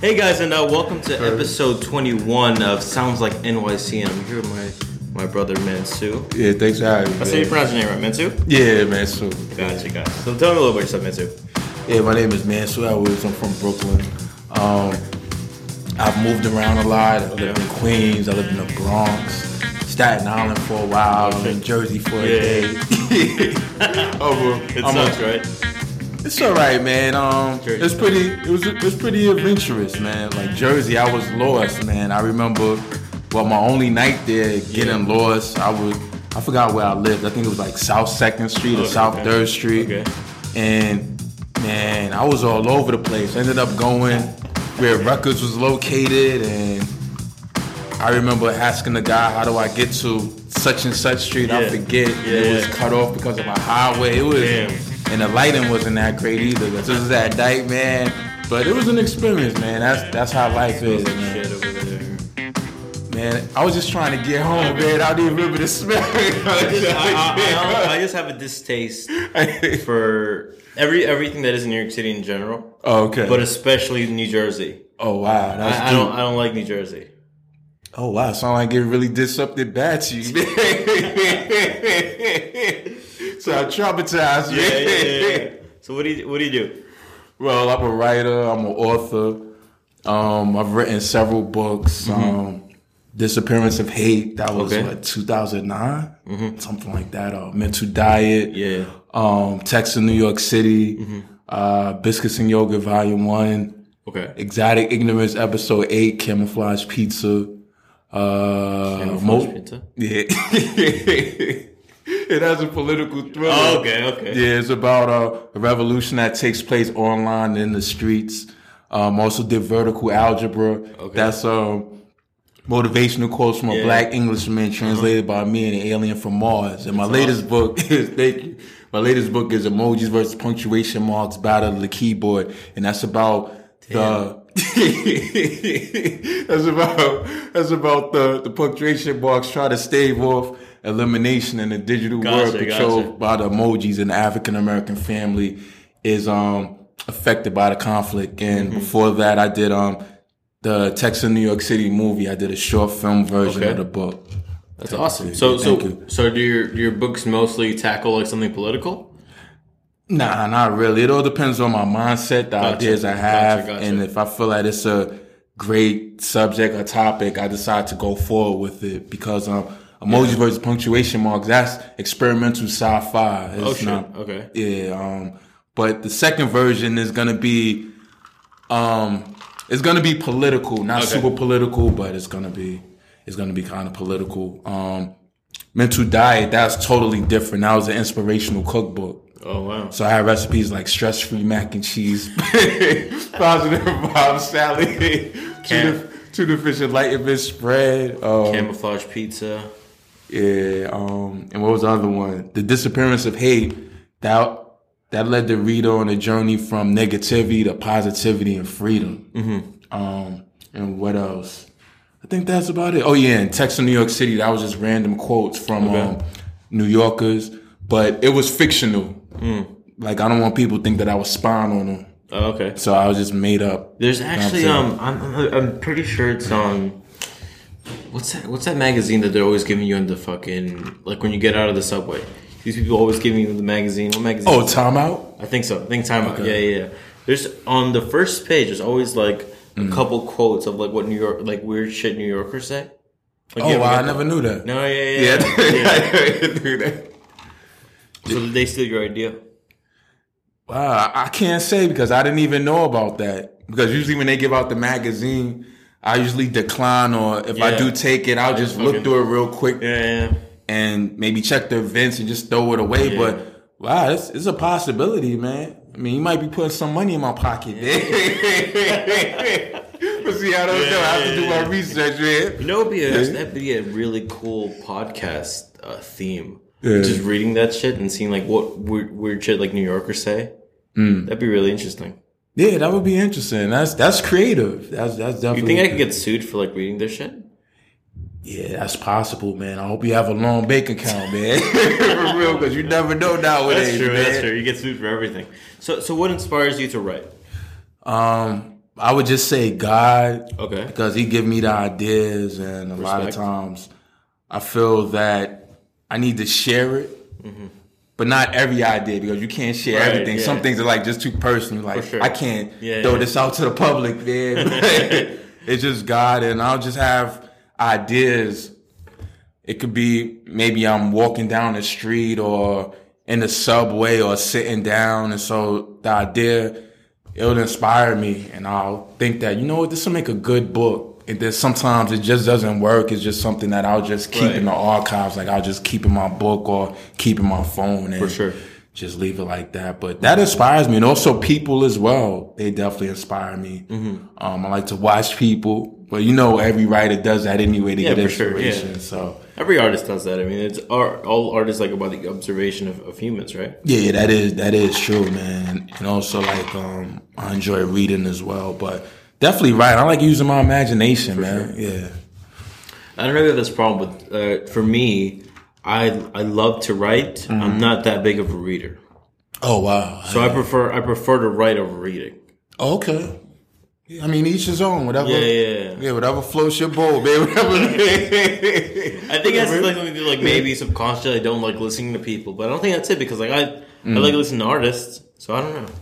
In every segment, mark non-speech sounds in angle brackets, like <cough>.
Hey guys, and uh, welcome to episode 21 of Sounds Like NYC. And I'm here with my, my brother Mansu. Yeah, thanks for having me. That's how you pronounce your name, right? Mansu? Yeah, man. So, Gotcha, gotcha. So tell me a little bit about yourself, Mansu. yeah, my name is Mansour Edwards. I'm from Brooklyn. Um, I've moved around a lot. I lived in Queens. I lived in the Bronx, Staten Island for a while. I'm in Jersey for a Yeah. day. Over, <laughs> <laughs> It I'm a- right? It's all right, man. Um, Jersey it's pretty. It was. It was pretty adventurous, man. Like Jersey, I was lost, man. I remember, well, my only night there getting Yeah. lost. I was. I forgot where I lived. I think it was like South Second Street or Okay, South. Third Street. Okay. And man, I was all over the place. ended up going where Records was located, and I remember asking the guy, "How do I get to such and such street?" I forget. Yeah, it was cut off because of a highway. It was, Damn. And the lighting wasn't that great either. This was that night, man. But it was an experience, man. That's that's how life is, man. shit over there. man. I was just trying to get home, man. I don't even remember the smell. <laughs> I, I- I- <laughs> I just have a distaste <laughs> for every everything that is in New York City in general, oh, okay. but especially New Jersey. oh wow, I, I don't I don't like New Jersey. Oh wow, sound like it really did something bad to you. So I traumatized you. Yeah, yeah, yeah. <laughs> So what do you what do you do? Well, I'm a writer. I'm an author. Um, I've written several books. Um, Disappearance of Hate. That was Okay. what 2009, something like that. Uh, Mental Diet. Yeah. Um, Text in New York City. Uh, Biscuits and Yoga Volume One. Okay. Exotic Ignorance Episode Eight. Camouflage Pizza. Uh, Camouflage Mo- pizza? Yeah. <laughs> <laughs> it has a political thriller. Oh, okay, okay. Yeah, it's about uh, a revolution that takes place online in the streets. Um, also did vertical algebra. Okay. That's um, motivational quotes from a Yeah. black Englishman translated by me and an alien from Mars. And my latest book is <laughs> thank you. My latest book is emojis versus punctuation marks battle of the keyboard, and that's about the. <laughs> that's about that's about the the punctuation marks trying to stave off elimination in the digital Gotcha, world controlled gotcha. by the emojis and the African American family is um affected by the conflict. And Mm-hmm. before that, I did um the Texas New York City movie. I did a short film version Okay. of the book. That's awesome. So so Thank you. so do your do your books mostly tackle like something political? Nah, not really. It all depends on my mindset, the Gotcha, ideas I gotcha, have, gotcha. and if I feel like it's a great subject or topic, I decide to go forward with it because um, emojis versus punctuation marks that's experimental sci-fi. It's Oh shit. not- okay. Yeah, um, but the second version is gonna be, um, it's gonna be political, not Okay. super political, but it's gonna be, it's gonna be kind of political. Um, mental diet, that's totally different. That was an inspirational cookbook. Oh wow. So I had recipes like stress-free mac and cheese, <laughs> positive vibe salad, <laughs> tuna, tuna fish enlightenment spread. Um, Camouflage pizza. Yeah, um, and what was the other one? The disappearance of hate. That that led the reader on a journey from negativity to positivity and freedom. Mm-hmm. Um, and what else? I think that's about it. Oh yeah, in New York City. That was just random quotes from Okay. um, New Yorkers, but it was fictional. Mm. Like I don't want people to think that I was spying on them. Oh, okay. So I was just made up. There's You know what actually I'm um I'm I'm pretty sure it's um what's that what's that magazine that they're always giving you in the fucking like when you get out of the subway. These people always giving you the magazine. What magazine? Oh, Time Out. I think so. I think time out. Yeah, yeah, yeah. There's on the first page. There's always like a Mm. couple quotes of like what New York, like weird shit New Yorkers say. Like, Oh, wow, I never knew that. No, yeah, yeah, Yeah, <laughs> yeah. That. So did they steal your idea? Wow, I- I can't say because I didn't even know about that. Because usually when they give out the magazine, I usually decline, or if I do take it, I'll just look Okay. through it real quick Yeah, yeah. and maybe check the events and just throw it away. Yeah. But wow, it's, it's a possibility, man. I mean, you might be putting some money in my pocket. <laughs> but see, I don't know. I have to do my research, man. You know, be a, that'd be a really cool podcast uh, theme. Yeah. Just reading that shit and seeing like what weird, weird shit like New Yorkers say. Mm. That'd be really interesting. Yeah, that would be interesting. That's that's creative. That's that's definitely. You think I could get sued for like reading this shit? Yeah, that's possible, man. I hope you have a long bank account, man. <laughs> For real, because you never know nowadays, That's true. man. That's true. You get sued for everything. So, so what inspires you to write? Um, I would just say God. Okay. Because he give me the ideas, and a lot of times I feel that I need to share it, but not every idea because you can't share. Right, everything. yeah. Some things are like just too personal. Like sure. I can't Yeah, throw yeah. this out to the public, man. <laughs> <laughs> it's just God, and I'll just have ideas. It could be maybe I'm walking down the street or in the subway or sitting down, and so the idea it'll inspire me, and I'll think that you know what, this will make a good book. And then sometimes it just doesn't work. It's just something that I'll just keep Right. in the archives, like I'll just keep in my book or keep in my phone, and For sure. just leave it like that. But that inspires me, and also people as well. They definitely inspire me. Mm-hmm. Um, I like to watch people, but you know, every writer does that anyway to Yeah, get for sure, yeah. inspiration. So Every artist does that. I mean, it's art, all artists like about the observation of, of humans, right? yeah, that is that is true, man. And also like um, I enjoy reading as well, but definitely right. I like using my imagination, man. Yeah. I don't really have this problem, but uh, for me, I I love to write. Mm-hmm. I'm not that big of a reader, Oh wow. so I prefer I prefer to write over reading. Oh, okay. I mean, each his own. Whatever. Yeah, yeah, yeah. Yeah, whatever floats your boat, man. Whatever. I think that's like something to like maybe subconsciously I don't like listening to people, but I don't think that's it because like I I like listening to artists, so I don't know.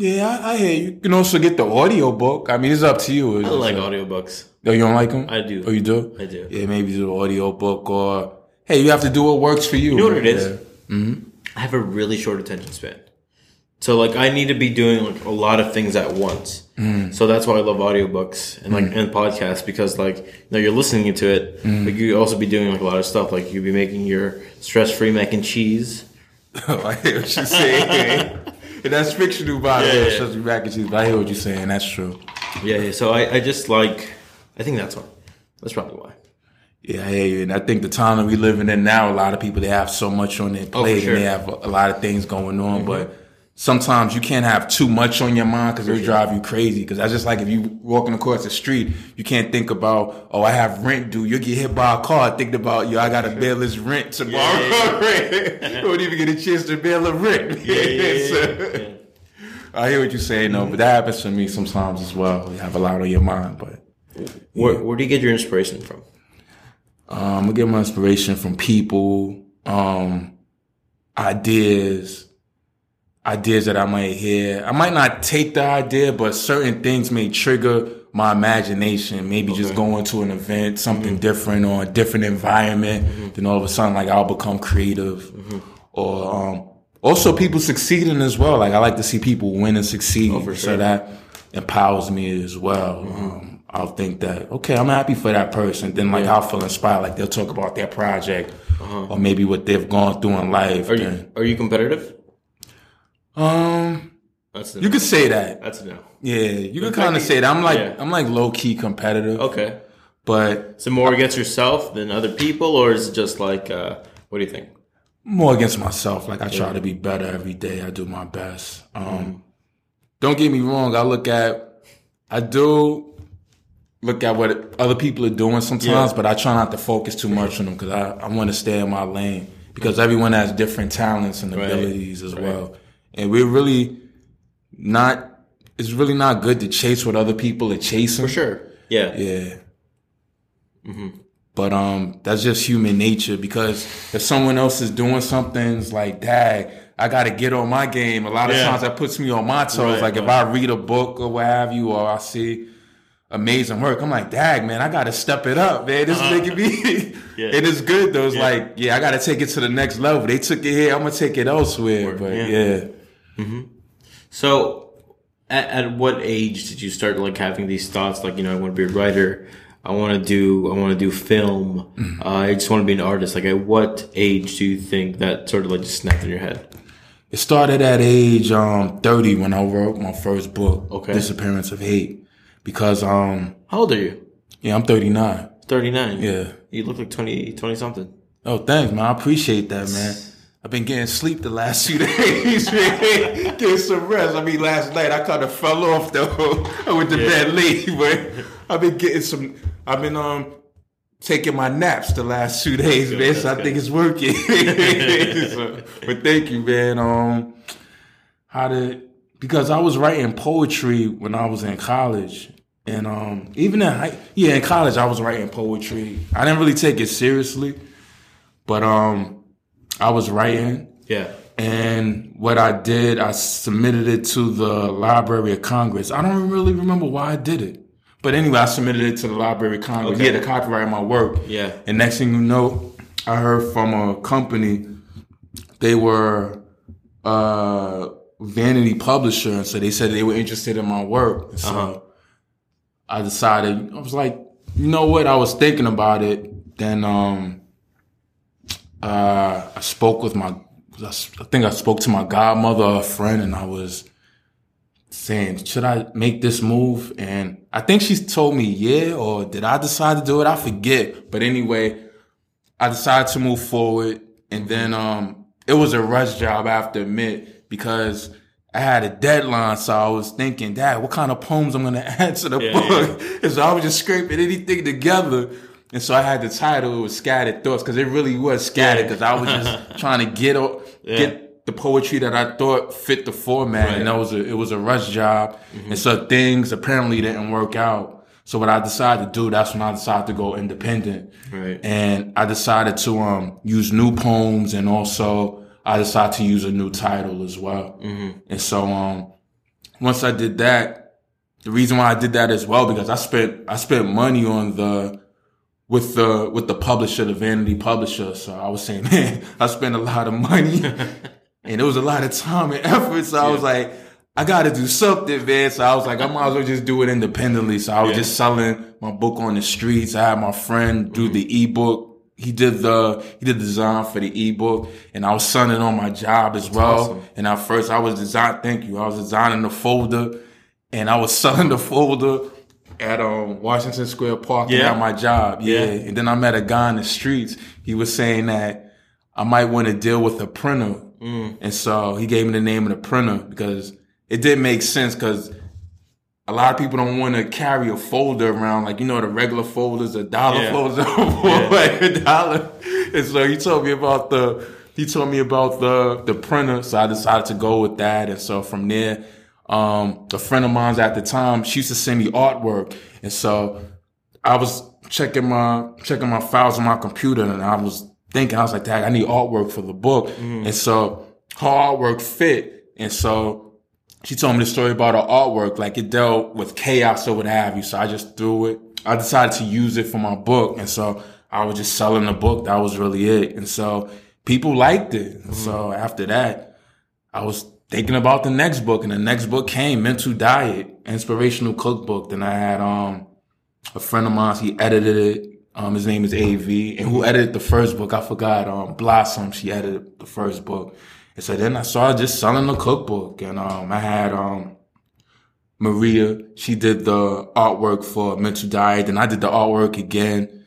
Yeah, I, I hear you. You can also get the audio book. I mean, it's up to you. I like audiobooks. Oh, you don't like them? I do. Oh, you do? I do. Yeah, maybe do the audio book or hey, you have to do what works for you. You know what it is? Mm-hmm. I have a really short attention span. So like I need to be doing like a lot of things at once. Mm. So that's why I love audiobooks and like mm. and podcasts because like you know you're listening to it, mm. but you also be doing like a lot of stuff. Like you'd be making your stress free mac and cheese. <laughs> Oh, I hear what you're saying. <laughs> that's fictional, by the way. you back and cheese, but I hear what you're saying. That's true. Yeah, yeah. So I, I just like I think that's why. That's probably why. Yeah, I hear you. And I think the time that we're living in now, a lot of people they have so much on their oh, plate sure. and they have a, a lot of things going on, mm-hmm. but sometimes you can't have too much on your mind because it'll drive you crazy. Because that's just like if you walking across the street, you can't think about, oh, I have rent due. You'll get hit by a car thinking about, yo, I got to bail this rent tomorrow. <laughs> you won't even get a chance to bail a rent. <laughs> So- I hear what you're saying, though, but that happens to me sometimes as well. You have a lot on your mind, but Where where do you get your inspiration from? Um, I get my inspiration from people, um, ideas, ideas that I might hear. I might not take the idea, but certain things may trigger my imagination. Maybe just going to an event, something mm-hmm. different or a different environment. Mm-hmm. Then all of a sudden, like I'll become creative. Mm-hmm. Or um, also people succeeding as well. Like I like to see people win and succeed. Oh, for So that empowers me as well. Um, I'll think that okay, I'm happy for that person. Then like I'll feel inspired. Like they'll talk about their project uh-huh. or maybe what they've gone through in life. Are you then- are you competitive? Um, That's you could say that. That's a no. Yeah, you could kind of say that. I'm like yeah. I'm like low key competitive, Okay. but So more against yourself than other people, or is it just like uh, what do you think? more against myself. Like I try to be better every day. I do my best. Um, Don't get me wrong. I look at, I do look at what other people are doing sometimes, Yeah. but I try not to focus too much on them because I, I want to stay in my lane because everyone has different talents and Right. abilities as well. And we're really not, it's really not good to chase what other people are chasing. For sure. Yeah. Yeah. But um, that's just human nature because if someone else is doing something, it's like, dang, I got to get on my game. A lot of Yeah. times that puts me on my toes. Right, like if. I read a book or what have you, or I see amazing work, I'm like, dag, man, I got to step it up, man. This is making me. Uh-huh. <laughs> Yeah. It is good though. It's Yeah. like, yeah, I got to take it to the next level. They took it here, I'm gonna take it elsewhere. Word, But yeah. yeah. So, at, at what age did you start like having these thoughts? Like, you know, I want to be a writer. I want to do. I want to do film. Mm-hmm. Uh, I just want to be an artist. Like, at what age do you think that sort of like just snapped in your head? It started at age um 30 when I wrote my first book, Okay. Disappearance of Hate. Because um How old are you? yeah, I'm 39. Thirty nine. Yeah. You look like 20, 20 something. Oh, thanks, man. I appreciate that, man. I've been getting sleep the last few <laughs> days, man. Getting some rest. I mean, last night I kind of fell off though. <laughs> I went to bed late, but I've been getting some. I've been um taking my naps the last two days, man. So I think it's working. <laughs> So, but thank you, man. Um, how did because I was writing poetry when I was in college. And um, even in high, yeah, in college I was writing poetry. I didn't really take it seriously, but um, I was writing. Yeah. And what I did, I submitted it to the Library of Congress. I don't really remember why I did it. But anyway, I submitted it to the Library of Congress. Okay. Yeah, to copyright in my work. Yeah. And next thing you know, I heard from a company, they were uh vanity publisher, and so they said they were interested in my work. So Uh-huh. I decided I was like, you know what? I was thinking about it. Then um uh I spoke with my I think I spoke to my godmother, a friend, and I was saying, should I make this move? And I think she told me, yeah, or did I decide to do it? I forget. But anyway, I decided to move forward. And then um it was a rush job, I have to admit, because I had a deadline. So I was thinking, Dad, what kind of poems I'm gonna <laughs> add to the Yeah, book? <laughs> And so I was just scraping anything together. And so I had the title, it was Scattered Thoughts, because it really was scattered, because I was just <laughs> trying to get o- Yeah. get the poetry that I thought fit the format. Right. And that was a, it was a rush job. And so things apparently didn't work out. So what I decided to do, that's when I decided to go independent. Right. And I decided to um use new poems and also I decided to use a new title as well. And so um once I did that, the reason why I did that as well because I spent I spent money on the with the with the publisher, the vanity publisher. So I was saying, <laughs> man, I spent a lot of money <laughs> and it was a lot of time and effort. So I was like, I gotta do something, man. So I was like, I might as well just do it independently. So I was Yeah. just selling my book on the streets. I had my friend do mm-hmm. the ebook. He did the he did the design for the ebook, and I was selling on my job as well. awesome. And at first, I was design. Thank you. I was designing the folder, and I was <laughs> selling the folder at um Washington Square Park Yeah. at my job. Yeah. Yeah. And then I met a guy in the streets. He was saying that I might want to deal with a printer. Mm. And so he gave me the name of the printer because it didn't make sense because a lot of people don't want to carry a folder around like you know the regular folders, a dollar Yeah. folder <laughs> for like a dollar. And so he told me about the he told me about the the printer, so I decided to go with that. And so from there, um, a friend of mine's at the time, she used to send me artwork, and so I was checking my checking my files on my computer, and I was thinking, I was like, "Dad, I need artwork for the book," and so her artwork fit, and so she told me the story about her artwork, like it dealt with chaos or what have you. So I just threw it. I decided to use it for my book, and so I was just selling the book. That was really it, and so people liked it. And so after that, I was thinking about the next book, and the next book came, Mental Diet, Inspirational Cookbook. Then I had um a friend of mine, he edited it. Um, his name is AV, and who edited the first book? I forgot. Um, Blossom. She edited the first book, and so then I started just selling the cookbook, and um, I had um Maria. She did the artwork for Mental Diet, and I did the artwork again.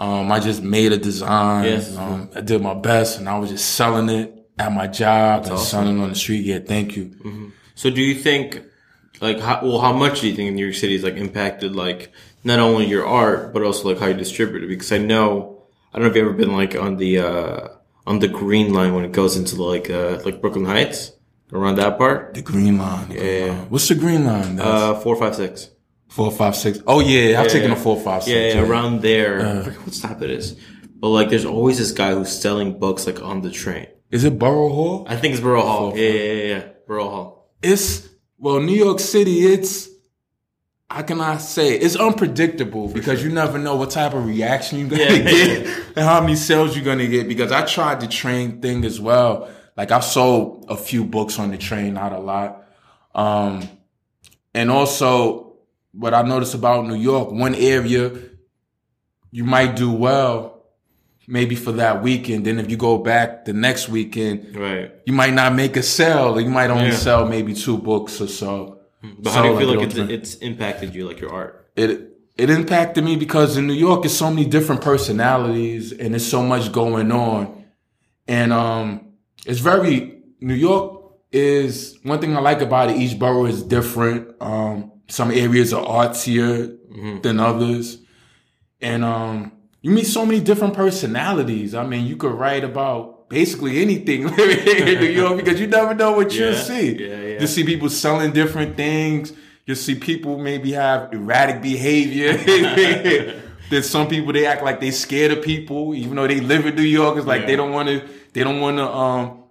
Um, I just made a design. Yes. Um, I did my best, and I was just selling it at my job and awesome. selling on the street. Yeah, thank you. So do you think, like, how, well, how much do you think New York City has like impacted like not only your art but also like how you distribute it? Because I know I don't know if you've ever been like on the uh on the Green Line when it goes into like uh like Brooklyn Heights around that part. The green line. green Yeah. line. What's the green line? That's Uh, four five six. four, five, six. Oh yeah, I've Yeah, taken yeah. a four, five, six. Yeah, yeah, around there. I forget what stop it is. But like, there's always this guy who's selling books like on the train. Is it Borough Hall? I think it's Borough Hall. Yeah, yeah, yeah, yeah. Borough Hall. It's well, New York City. It's how can I say? It's unpredictable because you never know what type of reaction you're gonna Yeah, get <laughs> and how many sales you're gonna get. Because I tried the train thing as well. Like I've sold a few books on the train, not a lot. Um, and also what I noticed about New York, one area you might do well maybe for that weekend. Then if you go back the next weekend, Right. you might not make a sale. You might only Yeah. sell maybe two books or so. But how do you feel like, like it's, it's impacted you, like your art? It it impacted me because in New York, there's so many different personalities and there's so much going on, and um, it's very New York is one thing I like about it. Each borough is different. Um, some areas are artsier than others, and um, you meet so many different personalities. I mean, you could write about basically anything in New York because you never know what you'll see. yeah, yeah. You see people selling different things. You see people maybe have erratic behavior. <laughs> There's some people they act like they scared of people, even though they live in New York. It's like Yeah. they don't want to. They don't want to um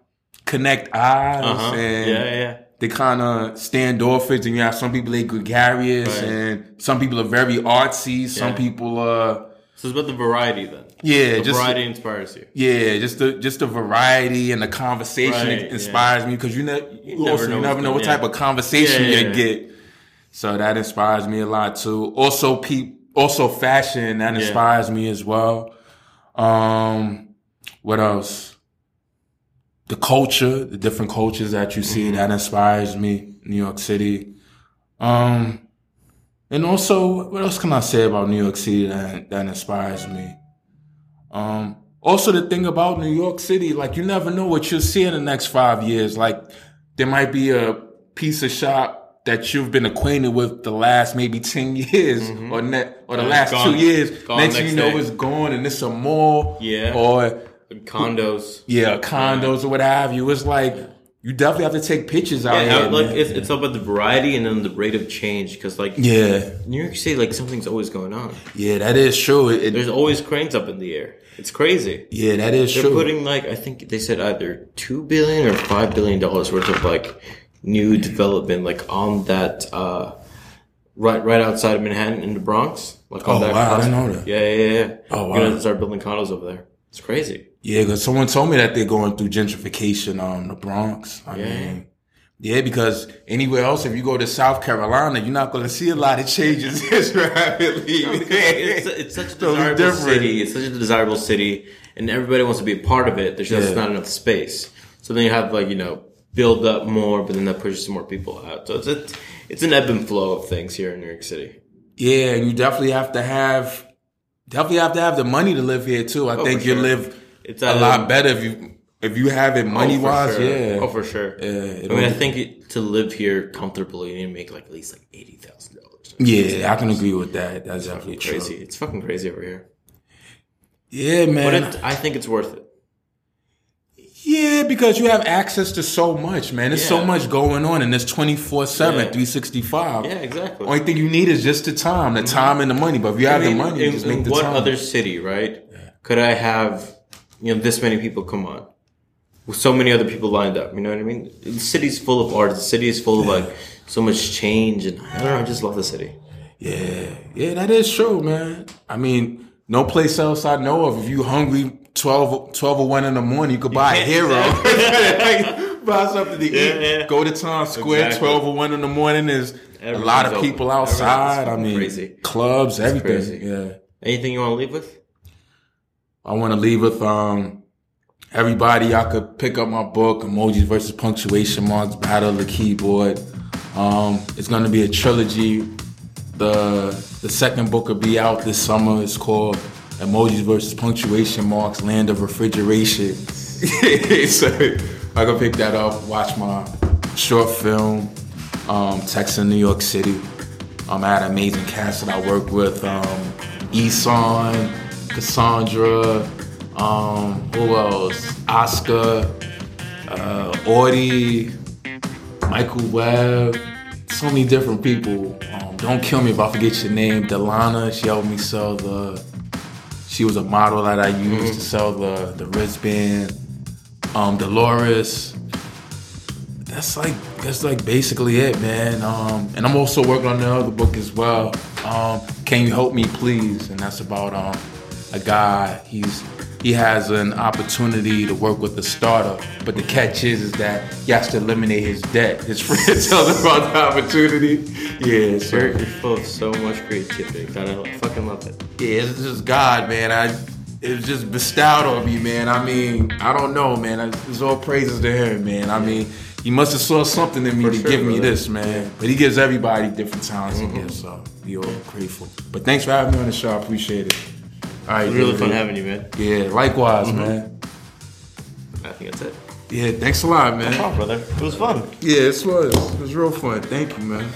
connect eyes Uh-huh. and Yeah, yeah. they kind of stand standoffish, and you have some people they gregarious, Right. and some people are very artsy. Some Yeah. people uh So it's about the variety then. yeah, The just variety inspires you. yeah, just the just the variety and the conversation Right, inspires me because you, ne- you never also know you never know what type of conversation Yeah, yeah, you yeah. get. So that inspires me a lot too. Also, pe- also fashion that Yeah. inspires me as well. Um, what else? The culture, the different cultures that you see Mm-hmm. that inspires me. New York City. Um, and also, what else can I say about New York City that, that inspires me? Um, also the thing about New York City, like you never know what you'll see in the next five years. Like there might be a piece of shop that you've been acquainted with the last maybe ten years or ne- or the And last two years. Next next you know, day. it's gone and it's a mall. Yeah. Or Condos. yeah, condos or what have you. It's like you definitely have to take pictures out Yeah, here. like it's, it's all about the variety and then the rate of change because like yeah, New York City, like something's always going on. yeah, that is true. It, There's always cranes up in the air. It's crazy. yeah, that is true. They're putting like I think they said either two billion or five billion dollars worth of like new development like on that uh right right outside of Manhattan in the Bronx. Like on Oh, that wow, I didn't know that. Yeah, yeah, yeah. Oh, wow. You're gonna start building condos over there. It's crazy. Yeah, because someone told me that they're going through gentrification on the Bronx. I Yeah. mean, yeah, because anywhere else, if you go to South Carolina, you're not going to see a lot of changes <laughs> as rapidly. it's, it's such a <laughs> desirable different. city. It's such a desirable city, and everybody wants to be a part of it. There's just Yeah. not enough space. So then you have like you know build up more, but then that pushes more people out. So it's a, it's an ebb and flow of things here in New York City. yeah, and you definitely have to have definitely have to have the money to live here too. I Oh, think you sure. live It's a lot better if you if you have it money oh, wise. sure. Yeah, Oh, for sure. Yeah, I mean, I think it, to live here comfortably, you need to make like at least like eighty thousand dollars. yeah, I can agree with that. That's definitely Crazy. true. It's fucking crazy over here. Yeah, But man. it, I think it's worth it. Yeah, because you have access to so much, man. There's so much going on and it's 24 7, Yeah. 365. Yeah, exactly. Only thing you need is just the time, the mm-hmm. time and the money. But if you have mean, the money, you in, just make the what time. other city, right? Could I have, you know, this many people come on? With so many other people lined up, you know what I mean? The city's full of art. The city is full of like so much change, and I don't know. I just love the city. yeah, yeah, that is true, man. I mean, no place else I know of. If you hungry 12, 12 or 1 in the morning, you could buy a Yeah, hero. <laughs> <laughs> buy something to eat. Yeah, yeah. Go to Times Square, Exactly. 12 or 1 in the morning. There's a lot of people open. outside. I mean, crazy. clubs, everything. crazy. Yeah. Anything you want to leave with? I want to leave with um everybody. I could pick up my book, Emojis versus Punctuation Marks, Battle of the Keyboard. Um, it's gonna be a trilogy. The the second book will be out this summer. It's called Emojis versus Punctuation Marks, Land of Refrigeration. <laughs> so I can pick that up, watch my short film, um, Texas, New York City. Um, I had an amazing cast that I worked with. Um, Eson, Cassandra, um, who else? Oscar, uh, Audie, Michael Webb, so many different people. Um, don't kill me if I forget your name. Delana, she helped me sell the. She was a model that I used to sell the the wristband. Um, Dolores. That's like that's like basically it, man. Um, and I'm also working on the other book as well. Um, Can you help me, please? And that's about um, a guy. He's he has an opportunity to work with a startup, but the catch is is that he has to eliminate his debt. His <laughs> friend tells him about the opportunity. Yeah, so You're, full of so much creativity. God, I fucking love it. yeah, it's just God, man. I it was just bestowed on me, man. I mean, I don't know, man. It's all praises to him, man. I mean, he must have saw something in me For to sure, give me brother. this, man. But he gives everybody different talents he gives, mm-hmm. so we all grateful. But thanks for having me on the show. I appreciate it. All right, It was really fun having you, man. Yeah, likewise, mm-hmm. man. I think that's it. Yeah, thanks a lot, man. Oh, brother. It was fun. Yeah, it was. It was real fun. Thank you, man.